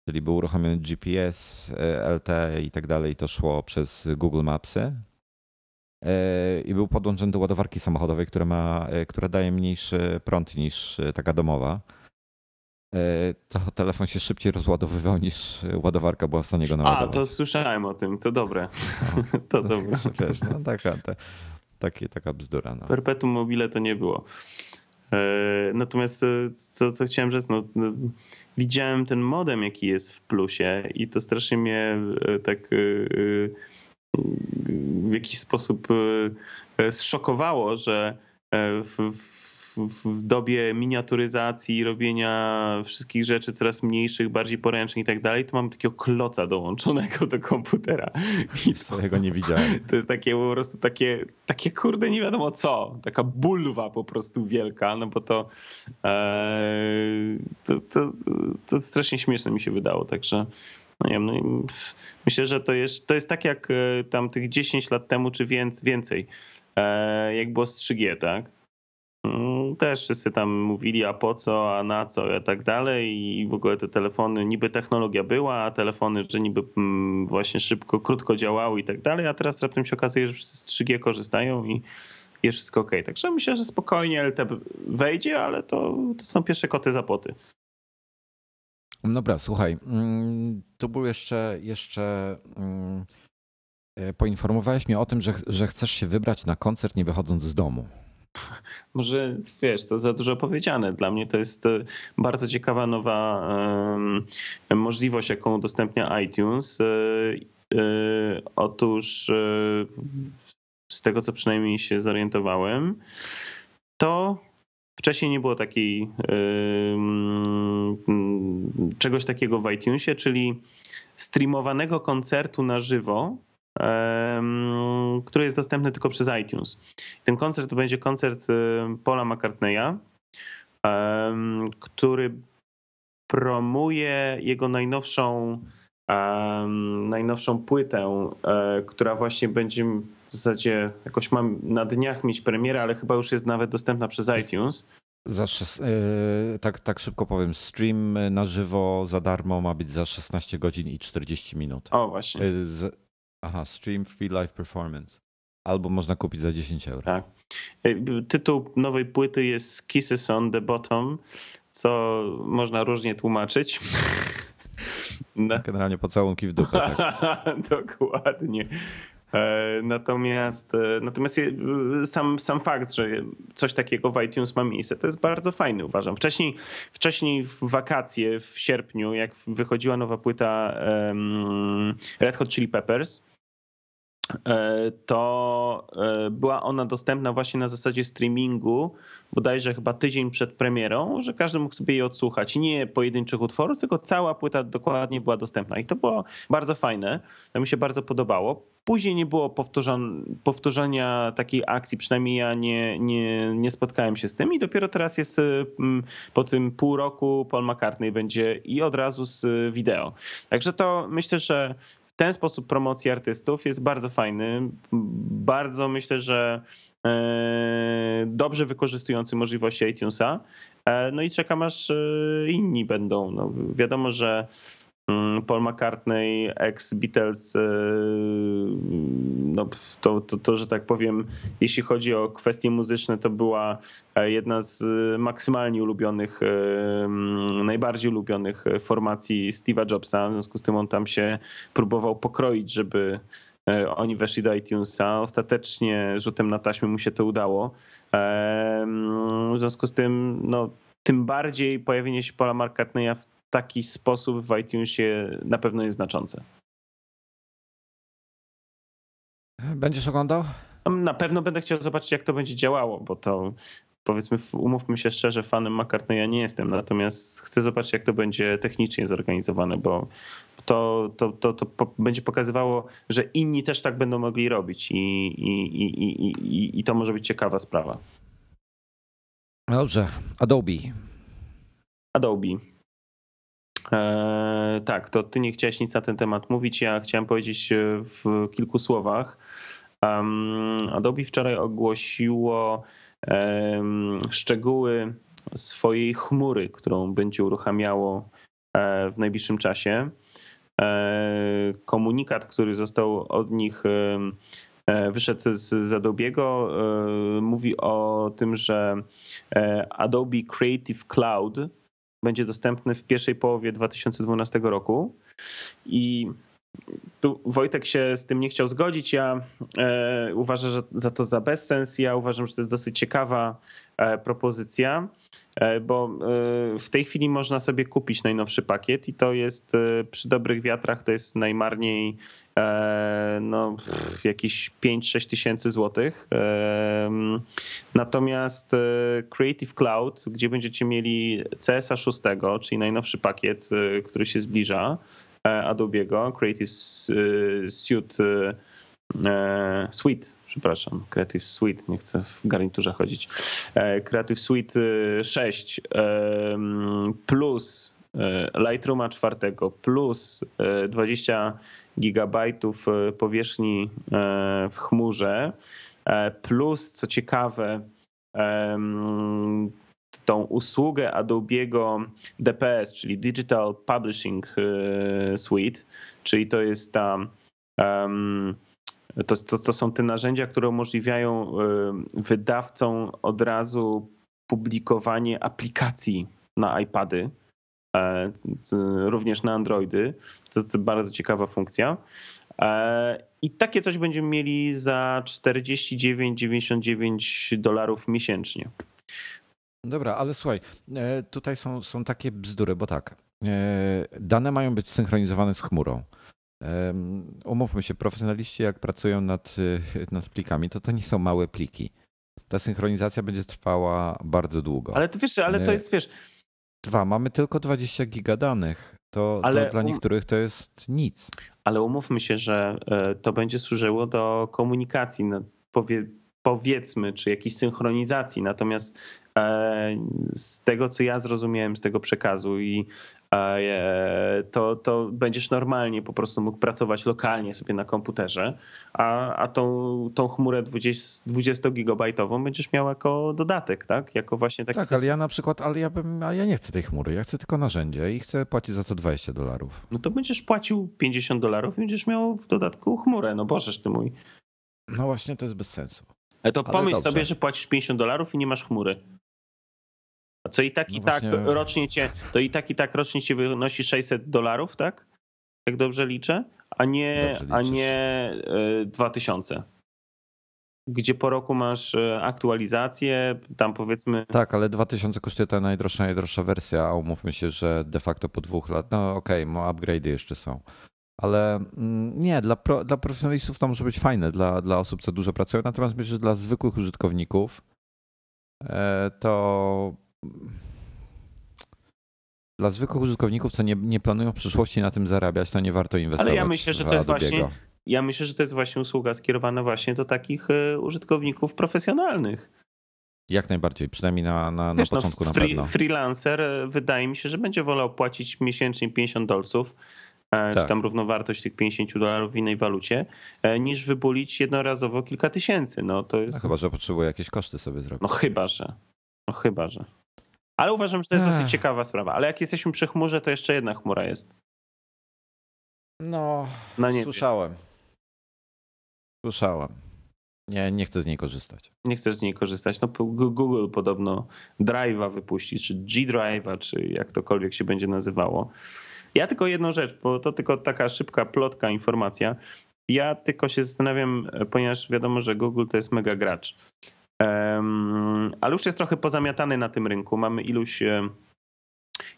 czyli był uruchomiony GPS, e, LTE i tak dalej. To szło przez Google Mapsy. I był podłączony do ładowarki samochodowej, która, ma, która daje mniejszy prąd niż taka domowa E, to telefon się szybciej rozładowywał niż ładowarka była w stanie go naładować. A, to słyszałem o tym, to dobre. No, to, (laughs) to dobre. (laughs) Wiesz, no taka, ta, taki, taka bzdura. No. Perpetuum mobile to nie było. E, natomiast e, co, co chciałem rzec, no, no, widziałem ten modem, jaki jest w plusie i to strasznie mnie tak w jakiś sposób zszokowało, że w, w w, dobie miniaturyzacji, robienia wszystkich rzeczy coraz mniejszych, bardziej poręcznych i tak dalej, to mam takiego kloca dołączonego do komputera. I to, nie widziałem. To jest takie po prostu takie, takie kurde nie wiadomo co, taka bulwa po prostu wielka, no bo to, e, to, to, to strasznie śmieszne mi się wydało, także no nie wiem, no, myślę, że to jest, to jest tak jak e, tam tych 10 lat temu, czy więcej, e, jak było z 3G, tak? Mm, też wszyscy tam mówili, a po co, a na co, i tak dalej. I w ogóle te telefony, niby technologia była, a telefony, że niby mm, właśnie szybko, krótko działały i tak dalej, a teraz raptem się okazuje, że wszyscy z 3G korzystają i jest wszystko ok. Także myślę, że spokojnie LTE wejdzie, ale to, to są pierwsze koty za poty. Dobra, słuchaj, mm, tu był jeszcze, jeszcze e, poinformowałeś mnie o tym, że, że chcesz się wybrać na koncert nie wychodząc z domu. (laughs) Może wiesz, to za dużo powiedziane. Dla mnie to jest e, bardzo ciekawa nowa możliwość, jaką udostępnia iTunes. E, e, otóż z tego, co przynajmniej się zorientowałem, to wcześniej nie było takiej czegoś takiego w iTunesie, czyli streamowanego koncertu na żywo który jest dostępny tylko przez iTunes. Ten koncert to będzie koncert Paula McCartneya, który promuje jego najnowszą, najnowszą płytę, e, która właśnie będzie w zasadzie jakoś mam na dniach mieć premierę, ale chyba już jest nawet dostępna przez iTunes. Za, yy, tak, tak szybko powiem, stream na żywo za darmo ma być za 16 godzin i 40 minut. O, właśnie. Yy, z, aha, stream free live performance. Albo można kupić za 10 euro. Tak. Tytuł nowej płyty jest Kisses on the Bottom, co można różnie tłumaczyć. (laughs) No. Generalnie pocałunki w dupę. Tak. (laughs) Dokładnie. E, natomiast, e, natomiast sam, sam fakt, że coś takiego w iTunes ma miejsce, to jest bardzo fajny, uważam. Wcześniej, wcześniej w wakacje, w sierpniu, jak wychodziła nowa płyta um, Red Hot Chili Peppers, E, to e, była ona dostępna właśnie na zasadzie streamingu, bodajże chyba tydzień przed premierą, że każdy mógł sobie jej odsłuchać. Nie pojedynczych utworów, tylko cała płyta dokładnie była dostępna. I to było bardzo fajne. To mi się bardzo podobało. Później nie było powtórzenia takiej akcji, przynajmniej ja nie, nie, nie spotkałem się z tym. I dopiero teraz jest e, po tym pół roku Paul McCartney będzie i od razu z wideo. Także to myślę, że ten sposób promocji artystów jest bardzo fajny. Bardzo myślę, że e, dobrze wykorzystujący możliwości iTunesa. E, no i czekam aż e, inni będą. No, wiadomo, że Mm, Paul McCartney, ex-Beatles, no to, to, to, że tak powiem, jeśli chodzi o kwestie muzyczne, to była e, jedna z maksymalnie ulubionych, e, najbardziej ulubionych formacji Steve'a Jobsa. W związku z tym on tam się próbował pokroić, żeby e, oni weszli do iTunesa. Ostatecznie rzutem na taśmę mu się to udało. W związku z tym, no, tym bardziej pojawienie się Paula McCartneya w taki sposób w iTunesie na pewno jest znaczące. Będziesz oglądał? Na pewno będę chciał zobaczyć, jak to będzie działało, bo to powiedzmy, umówmy się szczerze, fanem McCartneya nie jestem, natomiast chcę zobaczyć, jak to będzie technicznie zorganizowane, bo to, to, to, to będzie pokazywało, że inni też tak będą mogli robić i, i, i, i, i to może być ciekawa sprawa. Dobrze, Adobe. Adobe. Eee, tak, to ty nie chciałeś nic na ten temat mówić. Ja chciałem powiedzieć e, w kilku słowach. Adobe wczoraj ogłosiło szczegóły swojej chmury, którą będzie uruchamiało e, w najbliższym czasie. E, komunikat, który został od nich wyszedł z, z Adobe'ego, mówi o tym, że Adobe Creative Cloud będzie dostępny w pierwszej połowie 2012 roku. I tu Wojtek się z tym nie chciał zgodzić. Ja e, uważam że za to za bezsens. Ja uważam, że to jest dosyć ciekawa e, propozycja, e, bo e, w tej chwili można sobie kupić najnowszy pakiet i to jest e, przy dobrych wiatrach to jest najmarniej e, no, pff, jakieś 5-6 tysięcy złotych. Natomiast Creative Cloud, gdzie będziecie mieli CSA 6, czyli najnowszy pakiet, który się zbliża, Adobe'ego, Creative e, Suite, e, Suite, przepraszam, Creative Suite, nie chcę w garniturze chodzić, Creative Suite 6 plus Lightrooma 4 plus 20 gigabajtów powierzchni w chmurze plus co ciekawe tą usługę Adobe'ego DPS, czyli Digital Publishing e, Suite, czyli to jest ta to, to, to są te narzędzia, które umożliwiają e, wydawcom od razu publikowanie aplikacji na iPady, e, również na Androidy. To jest bardzo ciekawa funkcja. I takie coś będziemy mieli za 49,99 dolarów miesięcznie. Dobra, ale słuchaj, e, tutaj są, są takie bzdury, bo tak, e, dane mają być synchronizowane z chmurą. Umówmy się, profesjonaliści jak pracują nad, e, nad plikami, to to nie są małe pliki. Ta synchronizacja będzie trwała bardzo długo. Ale to wiesz, ale to jest, wiesz... Dwa, mamy tylko 20 giga danych. To, ale to dla niektórych to jest nic. Ale umówmy się, że to będzie służyło do komunikacji. No, powie, powiedzmy, czy jakiejś synchronizacji. Natomiast e, z tego, co ja zrozumiałem z tego przekazu i e, to, to będziesz normalnie po prostu mógł pracować lokalnie sobie na komputerze, a, a tą, tą chmurę 20, 20 gigabajtową będziesz miał jako dodatek, tak? Jako właśnie taki Tak, ale ja na przykład, ale ja bym, a ja nie chcę tej chmury, ja chcę tylko narzędzie i chcę płacić za to 20 dolarów. No to będziesz płacił 50 dolarów i będziesz miał w dodatku chmurę. No bożeż ty mój. No właśnie, to jest bez sensu. Ale to Ale pomyśl dobrze. sobie, że płacisz 50 dolarów i nie masz chmury. A co i tak, No i tak właśnie- rocznie cię, to i tak, i tak rocznie cię wynosi 600 dolarów, tak? Jak dobrze liczę? A nie, a nie y, 2000. Gdzie po roku masz y, aktualizację, tam powiedzmy. Tak, ale 2000 kosztuje ta najdroższa, najdroższa wersja, a umówmy się, że de facto po dwóch lat, no okej, okay, upgrade'y jeszcze są. Ale mm, nie, dla, pro, dla profesjonalistów to może być fajne, dla, dla osób, co dużo pracują, natomiast myślę, że dla zwykłych użytkowników e, to dla zwykłych użytkowników, co nie, nie planują w przyszłości na tym zarabiać, to nie warto inwestować myślę, że w to jest właśnie- Ja myślę, że to jest właśnie usługa skierowana właśnie do takich y, użytkowników profesjonalnych. Jak najbardziej, przynajmniej na, na, na Wiesz, no, początku na free- pewno. Freelancer e, wydaje mi się, że będzie wolał płacić miesięcznie 50 dolców, e, czy Tak. tam równowartość tych 50 dolarów w innej walucie, e, niż wybulić jednorazowo kilka tysięcy. No to jest. chyba, że potrzebuje jakieś koszty sobie zrobić. No chyba, że. No chyba, że. Ale uważam, że to jest Ech. dosyć ciekawa sprawa. Ale jak jesteśmy przy chmurze, to jeszcze jedna chmura jest. No, słyszałem. Słyszałem. Nie, nie chcę z niej korzystać. Nie chcesz z niej korzystać. No Google podobno Drive'a wypuści, czy G-Drive'a, czy jak tokolwiek się będzie nazywało. Ja tylko jedną rzecz, bo to tylko taka szybka plotka, informacja. Ja tylko się zastanawiam, e, ponieważ wiadomo, że Google to jest mega gracz. Em, ale już jest trochę pozamiatany na tym rynku. Mamy iluś, e,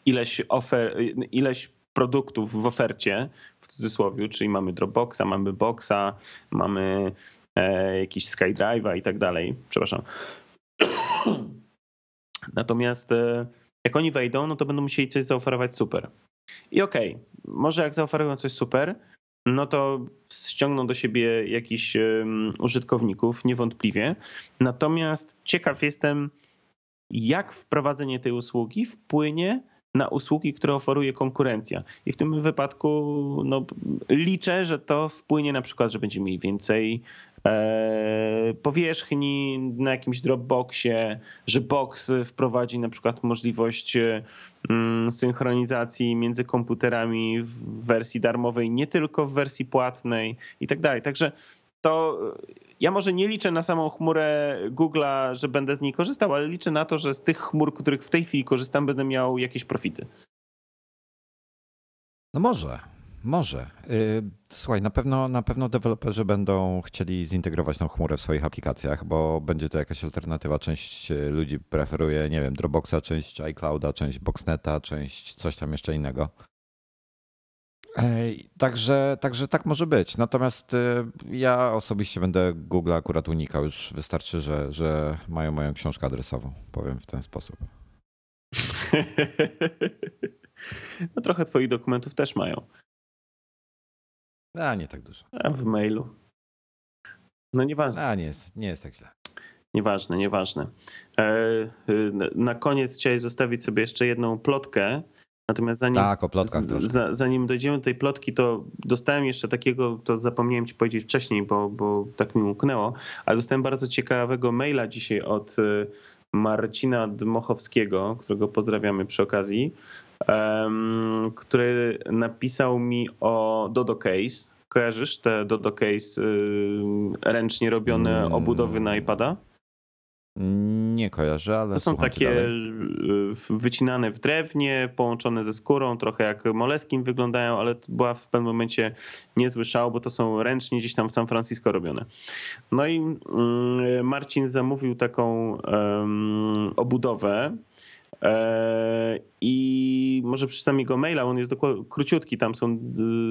ileś, ofer, e, ileś produktów w ofercie, w cudzysłowie, czyli mamy Dropboxa, mamy Boxa, mamy e, jakiś SkyDrive'a i tak dalej. Przepraszam. (coughs) Natomiast e, jak oni wejdą, no to będą musieli coś zaoferować super. I okej, może jak zaoferują coś super, no to ściągną do siebie jakichś użytkowników, niewątpliwie. Natomiast ciekaw jestem, jak wprowadzenie tej usługi wpłynie na usługi, które oferuje konkurencja. I w tym wypadku no, liczę, że to wpłynie na przykład, że będziemy mieli więcej e, powierzchni na jakimś Dropboxie, że Box wprowadzi na przykład możliwość e, mm, synchronizacji między komputerami w wersji darmowej, nie tylko w wersji płatnej i tak dalej. Także to e, ja może nie liczę na samą chmurę Google'a, że będę z niej korzystał, ale liczę na to, że z tych chmur, których w tej chwili korzystam, będę miał jakieś profity. No może, może. Yy, Słuchaj, na pewno, na pewno deweloperzy będą chcieli zintegrować tą chmurę w swoich aplikacjach, bo będzie to jakaś alternatywa. Część y, ludzi preferuje, nie wiem, Dropboxa, część iClouda, część Boxneta, część coś tam jeszcze innego. Także, także tak może być. Natomiast y, ja osobiście będę Google akurat unikał. Już wystarczy, że, że mają moją książkę adresową. Powiem w ten sposób. (laughs) No trochę twoich dokumentów też mają. A nie tak dużo. A w mailu. No nieważne, A nie jest, nie jest tak źle. nieważne, nieważne. E, y, na koniec chciałem zostawić sobie jeszcze jedną plotkę. Natomiast zanim, Tak, o plotkach z- zanim dojdziemy do tej plotki, to dostałem jeszcze takiego, to zapomniałem ci powiedzieć wcześniej, bo, bo tak mi umknęło, ale dostałem bardzo ciekawego maila dzisiaj od y, Marcina Dmochowskiego, którego pozdrawiamy przy okazji, który napisał mi o Dodo Case. Kojarzysz te Dodo Case y, ręcznie robione Mm. obudowy na iPada? Nie kojarzę, ale To są takie y, wycinane w drewnie, połączone ze skórą, trochę jak moleskin wyglądają, ale to była w pewnym momencie niezły szał, bo to są ręcznie gdzieś tam w San Francisco robione. No i mm, Marcin zamówił taką em, obudowę E, I może przeczytam jego maila, on jest króciutki, tam są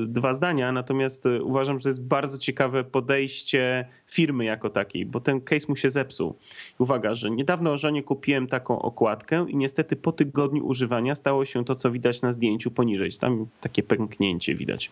dwa zdania, natomiast e, uważam, że to jest bardzo ciekawe podejście firmy jako takiej, bo ten case mu się zepsuł. Uwaga, że niedawno o żonie kupiłem taką okładkę i niestety po tygodniu używania stało się to, co widać na zdjęciu poniżej. Tam takie pęknięcie widać.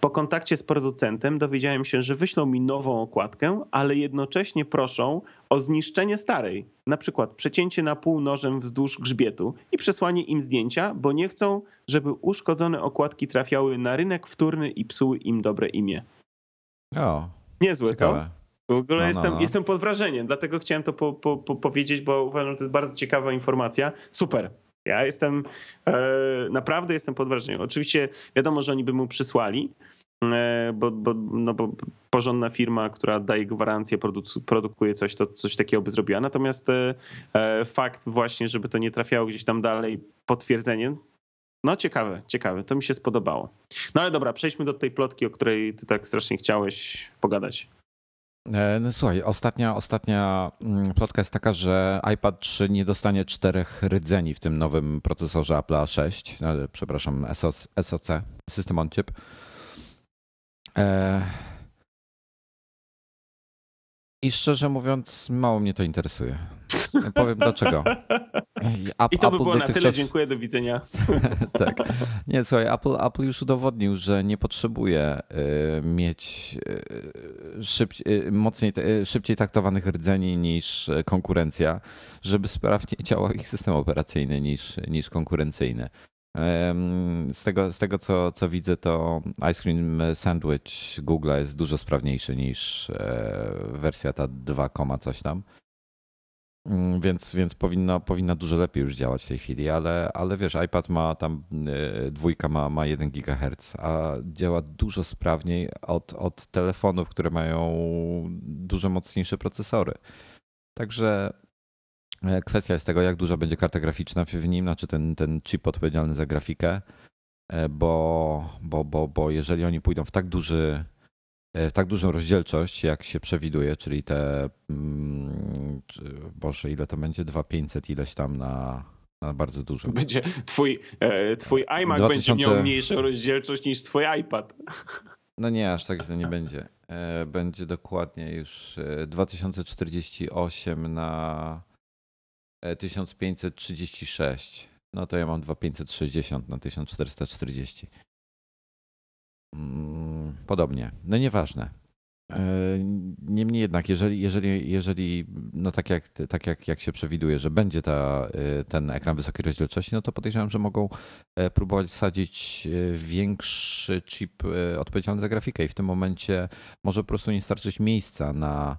Po kontakcie z producentem dowiedziałem się, że wyślą mi nową okładkę, ale jednocześnie proszą o zniszczenie starej, na przykład przecięcie na pół nożem wzdłuż grzbietu i przesłanie im zdjęcia, bo nie chcą, żeby uszkodzone okładki trafiały na rynek wtórny i psuły im dobre imię. O, Niezłe, ciekawe. co? W ogóle No, no, jestem, no. jestem pod wrażeniem, dlatego chciałem to po, po, po powiedzieć, bo uważam, że to jest bardzo ciekawa informacja. Super. Ja jestem, e, naprawdę jestem pod wrażeniem. Oczywiście wiadomo, że oni by mu przysłali, bo, bo, no bo porządna firma, która daje gwarancję, produkuje coś, to coś takiego by zrobiła. Natomiast e, e, fakt właśnie, żeby to nie trafiało gdzieś tam dalej, potwierdzenie, no ciekawe, ciekawe, to mi się spodobało. No ale dobra, przejdźmy do tej plotki, o której ty tak strasznie chciałeś pogadać. E, No, słuchaj, ostatnia, ostatnia mm, plotka jest taka, że iPad 3 nie dostanie czterech rdzeni w tym nowym procesorze Apple A6, no, przepraszam, SOC, SoC, System on Chip. E, I szczerze mówiąc, mało mnie to interesuje. Powiem dlaczego. (laughs) I to by było na tyle, dziękuję, do widzenia. (laughs) tak. Nie, słuchaj, Apple, Apple już udowodnił, że nie potrzebuje y, mieć y, szybciej, mocniej, szybciej taktowanych rdzeni niż konkurencja, żeby sprawniej (laughs) działał ich system operacyjny niż, niż konkurencyjny. Z tego, z tego co, co widzę, to Ice Cream Sandwich Google jest dużo sprawniejszy niż e, wersja ta 2, coś tam. Mm, Więc, więc powinno, powinna dużo lepiej już działać w tej chwili, ale, ale wiesz, iPad ma tam e, dwójka ma, ma 1 GHz, a działa dużo sprawniej od, od telefonów, które mają dużo mocniejsze procesory. Także kwestia jest tego, jak duża będzie karta graficzna w nim, znaczy ten, ten chip odpowiedzialny za grafikę, e, bo, bo, bo, bo jeżeli oni pójdą w tak duży w tak dużą rozdzielczość, jak się przewiduje, czyli te, mm, Boże, ile to będzie? 2500 ileś tam na, na bardzo dużo. Będzie twój, e, twój iMac 2000 będzie miał mniejszą rozdzielczość niż twój iPad. (laughs) No nie, aż tak źle nie będzie. E, Będzie dokładnie już e, 2048 na e, 1536. No to ja mam 2560 na 1440. Mm, Podobnie. No nieważne. E, Niemniej jednak, jeżeli, jeżeli, jeżeli no tak, jak, tak jak, jak się przewiduje, że będzie ta, e, ten ekran wysokiej rozdzielczości, no to podejrzewam, że mogą e, próbować wsadzić większy chip odpowiedzialny za grafikę i w tym momencie może po prostu nie starczyć miejsca na,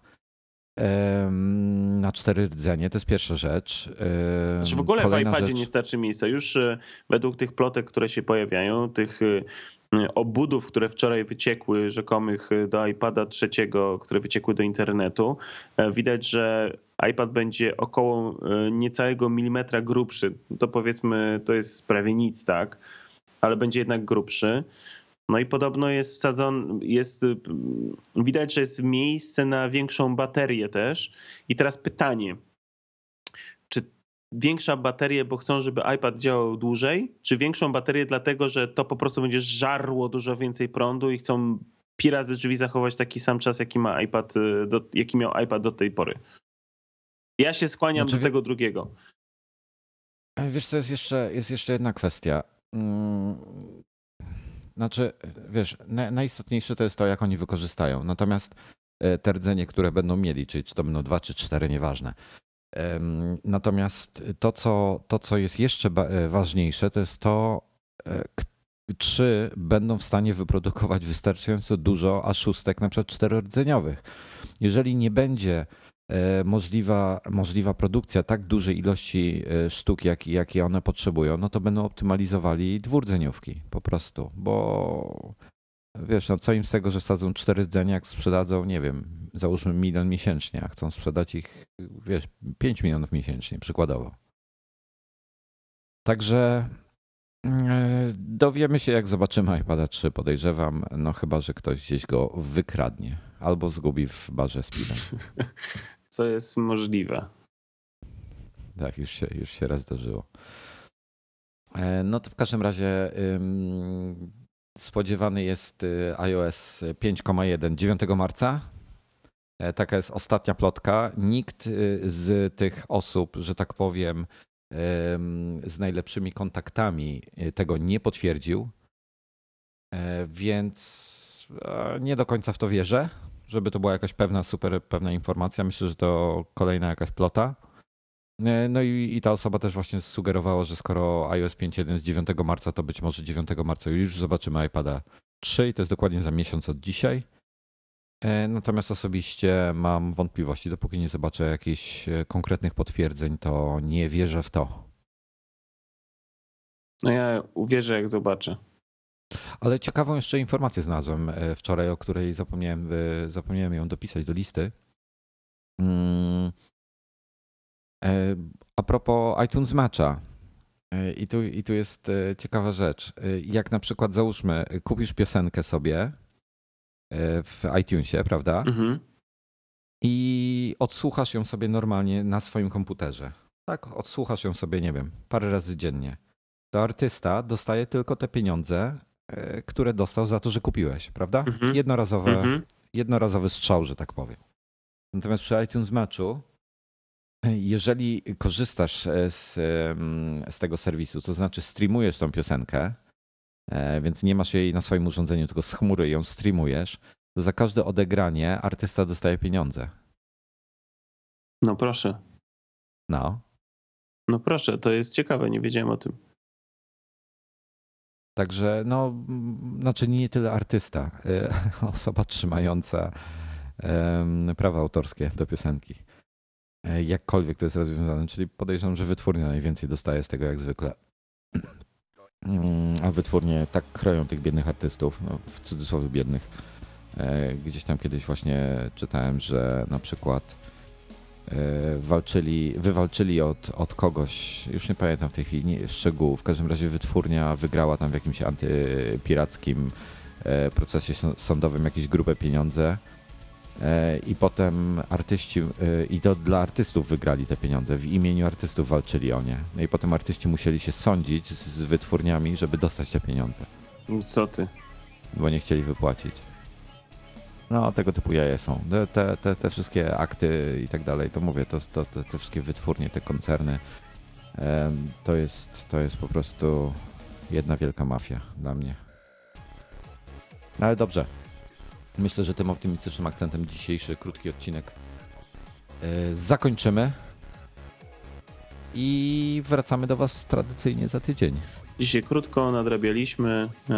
na cztery rdzenie. To jest pierwsza rzecz. E, Znaczy w ogóle w Kolejna iPadzie rzecz- nie starczy miejsca. Już e, według tych plotek, które się pojawiają, tych e, obudów, które wczoraj wyciekły, rzekomych e, do iPada trzeciego, które wyciekły do internetu, e, widać, że iPad będzie około e, niecałego milimetra grubszy. To powiedzmy, to jest prawie nic, tak? Ale będzie jednak grubszy. No i podobno jest wsadzony, jest, widać, że jest miejsce na większą baterię też. I teraz pytanie, czy większa baterię, bo chcą, żeby iPad działał dłużej, czy większą baterię dlatego, że to po prostu będzie żarło dużo więcej prądu i chcą pi razy drzwi zachować taki sam czas, jaki ma iPad, y, do, jaki miał iPad do tej pory. Ja się skłaniam Znaczy, do tego drugiego. Wiesz co, jest jeszcze, jest jeszcze jedna kwestia. Znaczy, wiesz, na- najistotniejsze to jest to, jak oni wykorzystają. Natomiast e, te rdzenie, które będą mieli, czyli czy to będą dwa, czy cztery, nieważne. Natomiast to, co, to, co jest jeszcze e, ważniejsze, to jest to, e, czy będą w stanie wyprodukować wystarczająco dużo A6, na przykład czterordzeniowych. Jeżeli nie będzie możliwa, możliwa produkcja tak dużej ilości e, sztuk, jak, jakie one potrzebują, no to będą optymalizowali dwurdzeniówki po prostu, bo wiesz, no co im z tego, że wsadzą cztery rdzenia, jak sprzedadzą, nie wiem, załóżmy milion miesięcznie, a chcą sprzedać ich, wiesz, 5 milionów miesięcznie, przykładowo. Także e, dowiemy się, jak zobaczymy iPada 3, podejrzewam, no chyba, że ktoś gdzieś go wykradnie albo zgubi w barze z. (laughs) Co jest możliwe. Tak, już się, już się raz zdarzyło. E, no to w każdym razie spodziewany jest y, iOS 5,1 9 marca. E, taka jest ostatnia plotka. Nikt y, z tych osób, że tak powiem, z najlepszymi kontaktami y, tego nie potwierdził, e, więc nie do końca w to wierzę, żeby to była jakaś pewna, super pewna informacja. Myślę, że to kolejna jakaś plota. E, no i, i ta osoba też właśnie sugerowała, że skoro iOS 5.1 z 9 marca, to być może 9 marca już zobaczymy iPada 3 i to jest dokładnie za miesiąc od dzisiaj. E, natomiast osobiście mam wątpliwości. Dopóki nie zobaczę jakichś e, konkretnych potwierdzeń, to nie wierzę w to. No ja uwierzę, jak zobaczę. Ale ciekawą jeszcze informację znalazłem wczoraj, o której zapomniałem, zapomniałem ją dopisać do listy. Mm, E, a propos iTunes Matcha. E, I tu, I tu jest e, ciekawa rzecz. Jak na przykład załóżmy, kupisz piosenkę sobie w iTunesie, prawda? Mhm. I odsłuchasz ją sobie normalnie na swoim komputerze. Tak, odsłuchasz ją sobie, nie wiem, parę razy dziennie. To artysta dostaje tylko te pieniądze, które dostał za to, że kupiłeś, prawda? Mhm. Jednorazowe, mhm. Jednorazowy strzał, że tak powiem. Natomiast przy iTunes Matchu jeżeli korzystasz e, z, z tego serwisu, to znaczy streamujesz tą piosenkę, e, więc nie masz jej na swoim urządzeniu, tylko z chmury ją streamujesz, to za każde odegranie artysta dostaje pieniądze. No proszę. No. No proszę, to jest ciekawe, nie wiedziałem o tym. Także, no, znaczy nie tyle artysta, e, (laughs) osoba trzymająca prawa autorskie do piosenki. E, jakkolwiek to jest rozwiązane. Czyli podejrzewam, że wytwórnia najwięcej dostaje z tego jak zwykle. Mm, a wytwórnie tak kroją tych biednych artystów, no, w cudzysłowie biednych. E, gdzieś tam kiedyś właśnie czytałem, że na przykład walczyli, wywalczyli od, od kogoś, już nie pamiętam w tej chwili nie, szczegółów, w każdym razie wytwórnia wygrała tam w jakimś antypirackim procesie sądowym jakieś grube pieniądze E, i potem artyści, e, i to dla artystów wygrali te pieniądze, w imieniu artystów walczyli o nie. No i potem artyści musieli się sądzić z wytwórniami, żeby dostać te pieniądze. Co ty? Bo nie chcieli wypłacić. No, tego typu jaje są. Te, te, te wszystkie akty i tak dalej, to mówię, to, to, te, te wszystkie wytwórnie, te koncerny, to jest, to jest po prostu jedna wielka mafia dla mnie. No, ale dobrze, Myślę, że tym optymistycznym akcentem dzisiejszy krótki odcinek e, zakończymy. I wracamy do Was tradycyjnie za tydzień. Dzisiaj krótko nadrabialiśmy. E,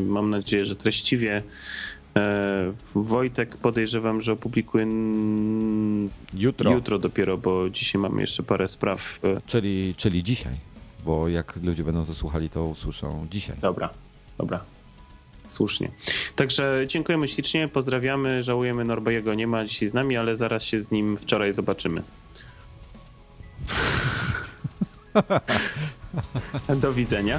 mam nadzieję, że treściwie. E, Wojtek podejrzewam, że opublikuje jutro. jutro dopiero, bo dzisiaj mamy jeszcze parę spraw. Czyli, czyli dzisiaj, bo jak ludzie będą to słuchali, to usłyszą dzisiaj. Dobra, dobra. Słusznie. Także dziękujemy ślicznie, pozdrawiamy, żałujemy Norbejego nie ma dzisiaj z nami, ale zaraz się z nim wczoraj zobaczymy. (laughs) Do widzenia.